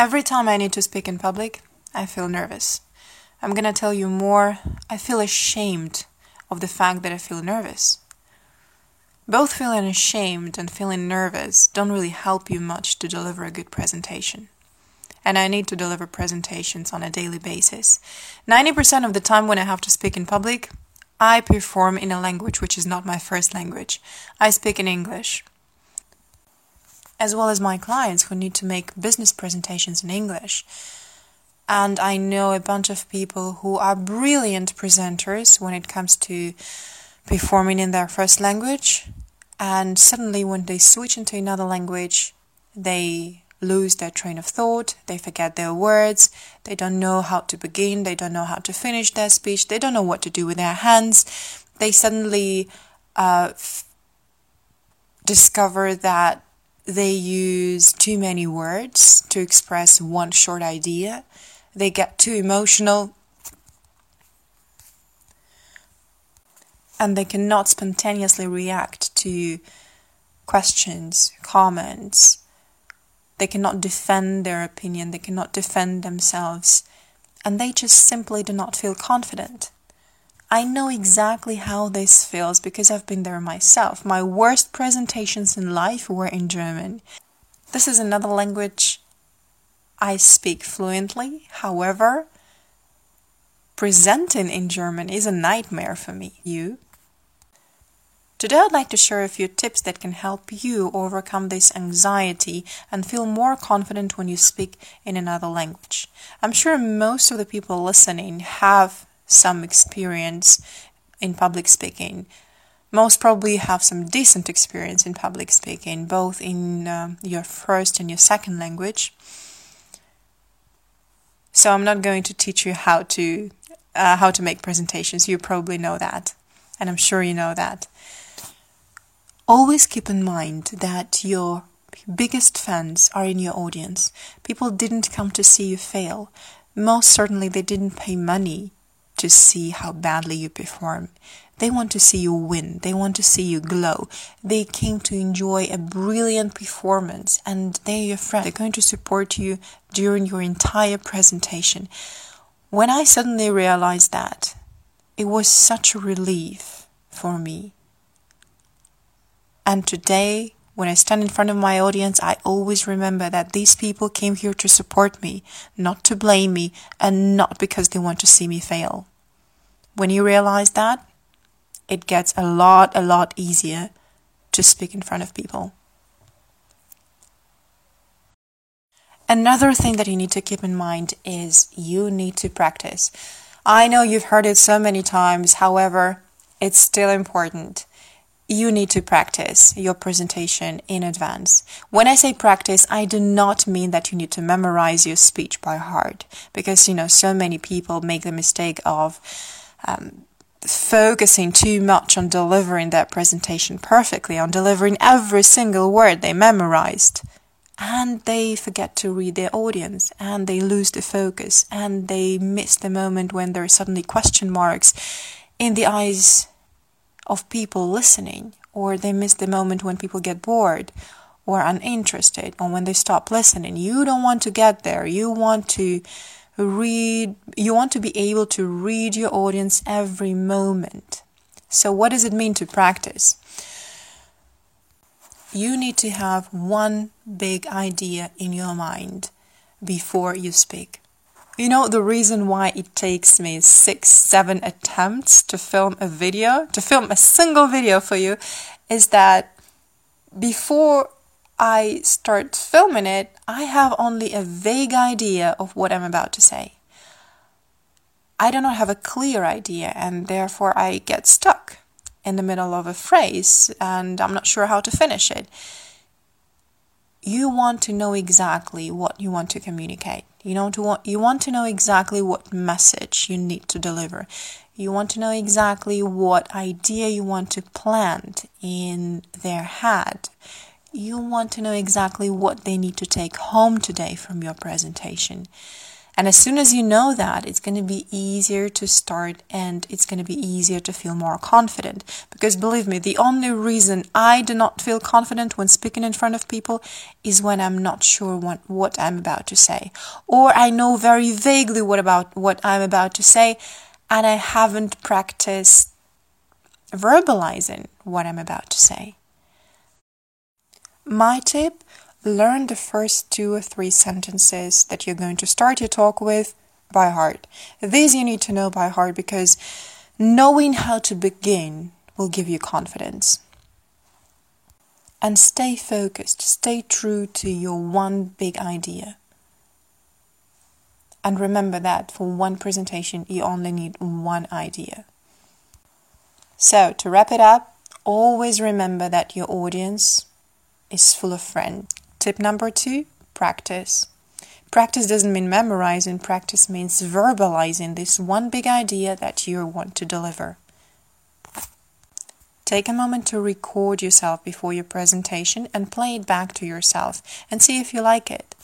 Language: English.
Every time I need to speak in public, I feel nervous. I'm gonna tell you more. I feel ashamed of the fact that I feel nervous. Both feeling ashamed and feeling nervous don't really help you much to deliver a good presentation. And I need to deliver presentations on a daily basis. 90% of the time when I have to speak in public, I perform in a language which is not my first language. I speak in English as well as my clients who need to make business presentations in English. And I know a bunch of people who are brilliant presenters when it comes to performing in their first language. And suddenly, when they switch into another language, they lose their train of thought, they forget their words, they don't know how to begin, they don't know how to finish their speech, they don't know what to do with their hands. They suddenly uh, f- discover that they use too many words to express one short idea. They get too emotional. And they cannot spontaneously react to questions, comments. They cannot defend their opinion. They cannot defend themselves. And they just simply do not feel confident. I know exactly how this feels because I've been there myself. My worst presentations in life were in German. This is another language I speak fluently. However, presenting in German is a nightmare for me. You? Today, I'd like to share a few tips that can help you overcome this anxiety and feel more confident when you speak in another language. I'm sure most of the people listening have some experience in public speaking. Most probably have some decent experience in public speaking, both in uh, your first and your second language. So I'm not going to teach you how to uh, how to make presentations. You probably know that, and I'm sure you know that. Always keep in mind that your biggest fans are in your audience. People didn't come to see you fail. Most certainly, they didn't pay money to see how badly you perform. They want to see you win. They want to see you glow. They came to enjoy a brilliant performance and they're your friend. They're going to support you during your entire presentation. When I suddenly realized that, it was such a relief for me. And today, when I stand in front of my audience, I always remember that these people came here to support me, not to blame me, and not because they want to see me fail. When you realize that, it gets a lot, a lot easier to speak in front of people. Another thing that you need to keep in mind is you need to practice. I know you've heard it so many times, however, it's still important. You need to practice your presentation in advance. When I say practice, I do not mean that you need to memorize your speech by heart because, you know, so many people make the mistake of um, focusing too much on delivering that presentation perfectly, on delivering every single word they memorized. And they forget to read their audience, and they lose the focus, and they miss the moment when there are suddenly question marks in the eyes of people listening, or they miss the moment when people get bored or uninterested, or when they stop listening. You don't want to get there. You want to read, you want to be able to read your audience every moment. So, what does it mean to practice? You need to have one big idea in your mind before you speak. You know, the reason why it takes me six, seven attempts to film a video, to film a single video for you, is that before I start filming it, I have only a vague idea of what I'm about to say. I do not have a clear idea, and therefore I get stuck in the middle of a phrase and I'm not sure how to finish it. You want to know exactly what you want to communicate. You know to want, you want to know exactly what message you need to deliver. You want to know exactly what idea you want to plant in their head you want to know exactly what they need to take home today from your presentation. And as soon as you know that, it's going to be easier to start and it's going to be easier to feel more confident. Because believe me, the only reason I do not feel confident when speaking in front of people is when I'm not sure what, what I'm about to say. Or I know very vaguely what about what I'm about to say and I haven't practiced verbalizing what I'm about to say. My tip learn the first two or three sentences that you're going to start your talk with by heart. These you need to know by heart because knowing how to begin will give you confidence. And stay focused, stay true to your one big idea. And remember that for one presentation, you only need one idea. So, to wrap it up, always remember that your audience is full of friends. Tip number two practice. Practice doesn't mean memorizing, practice means verbalizing this one big idea that you want to deliver. Take a moment to record yourself before your presentation and play it back to yourself and see if you like it.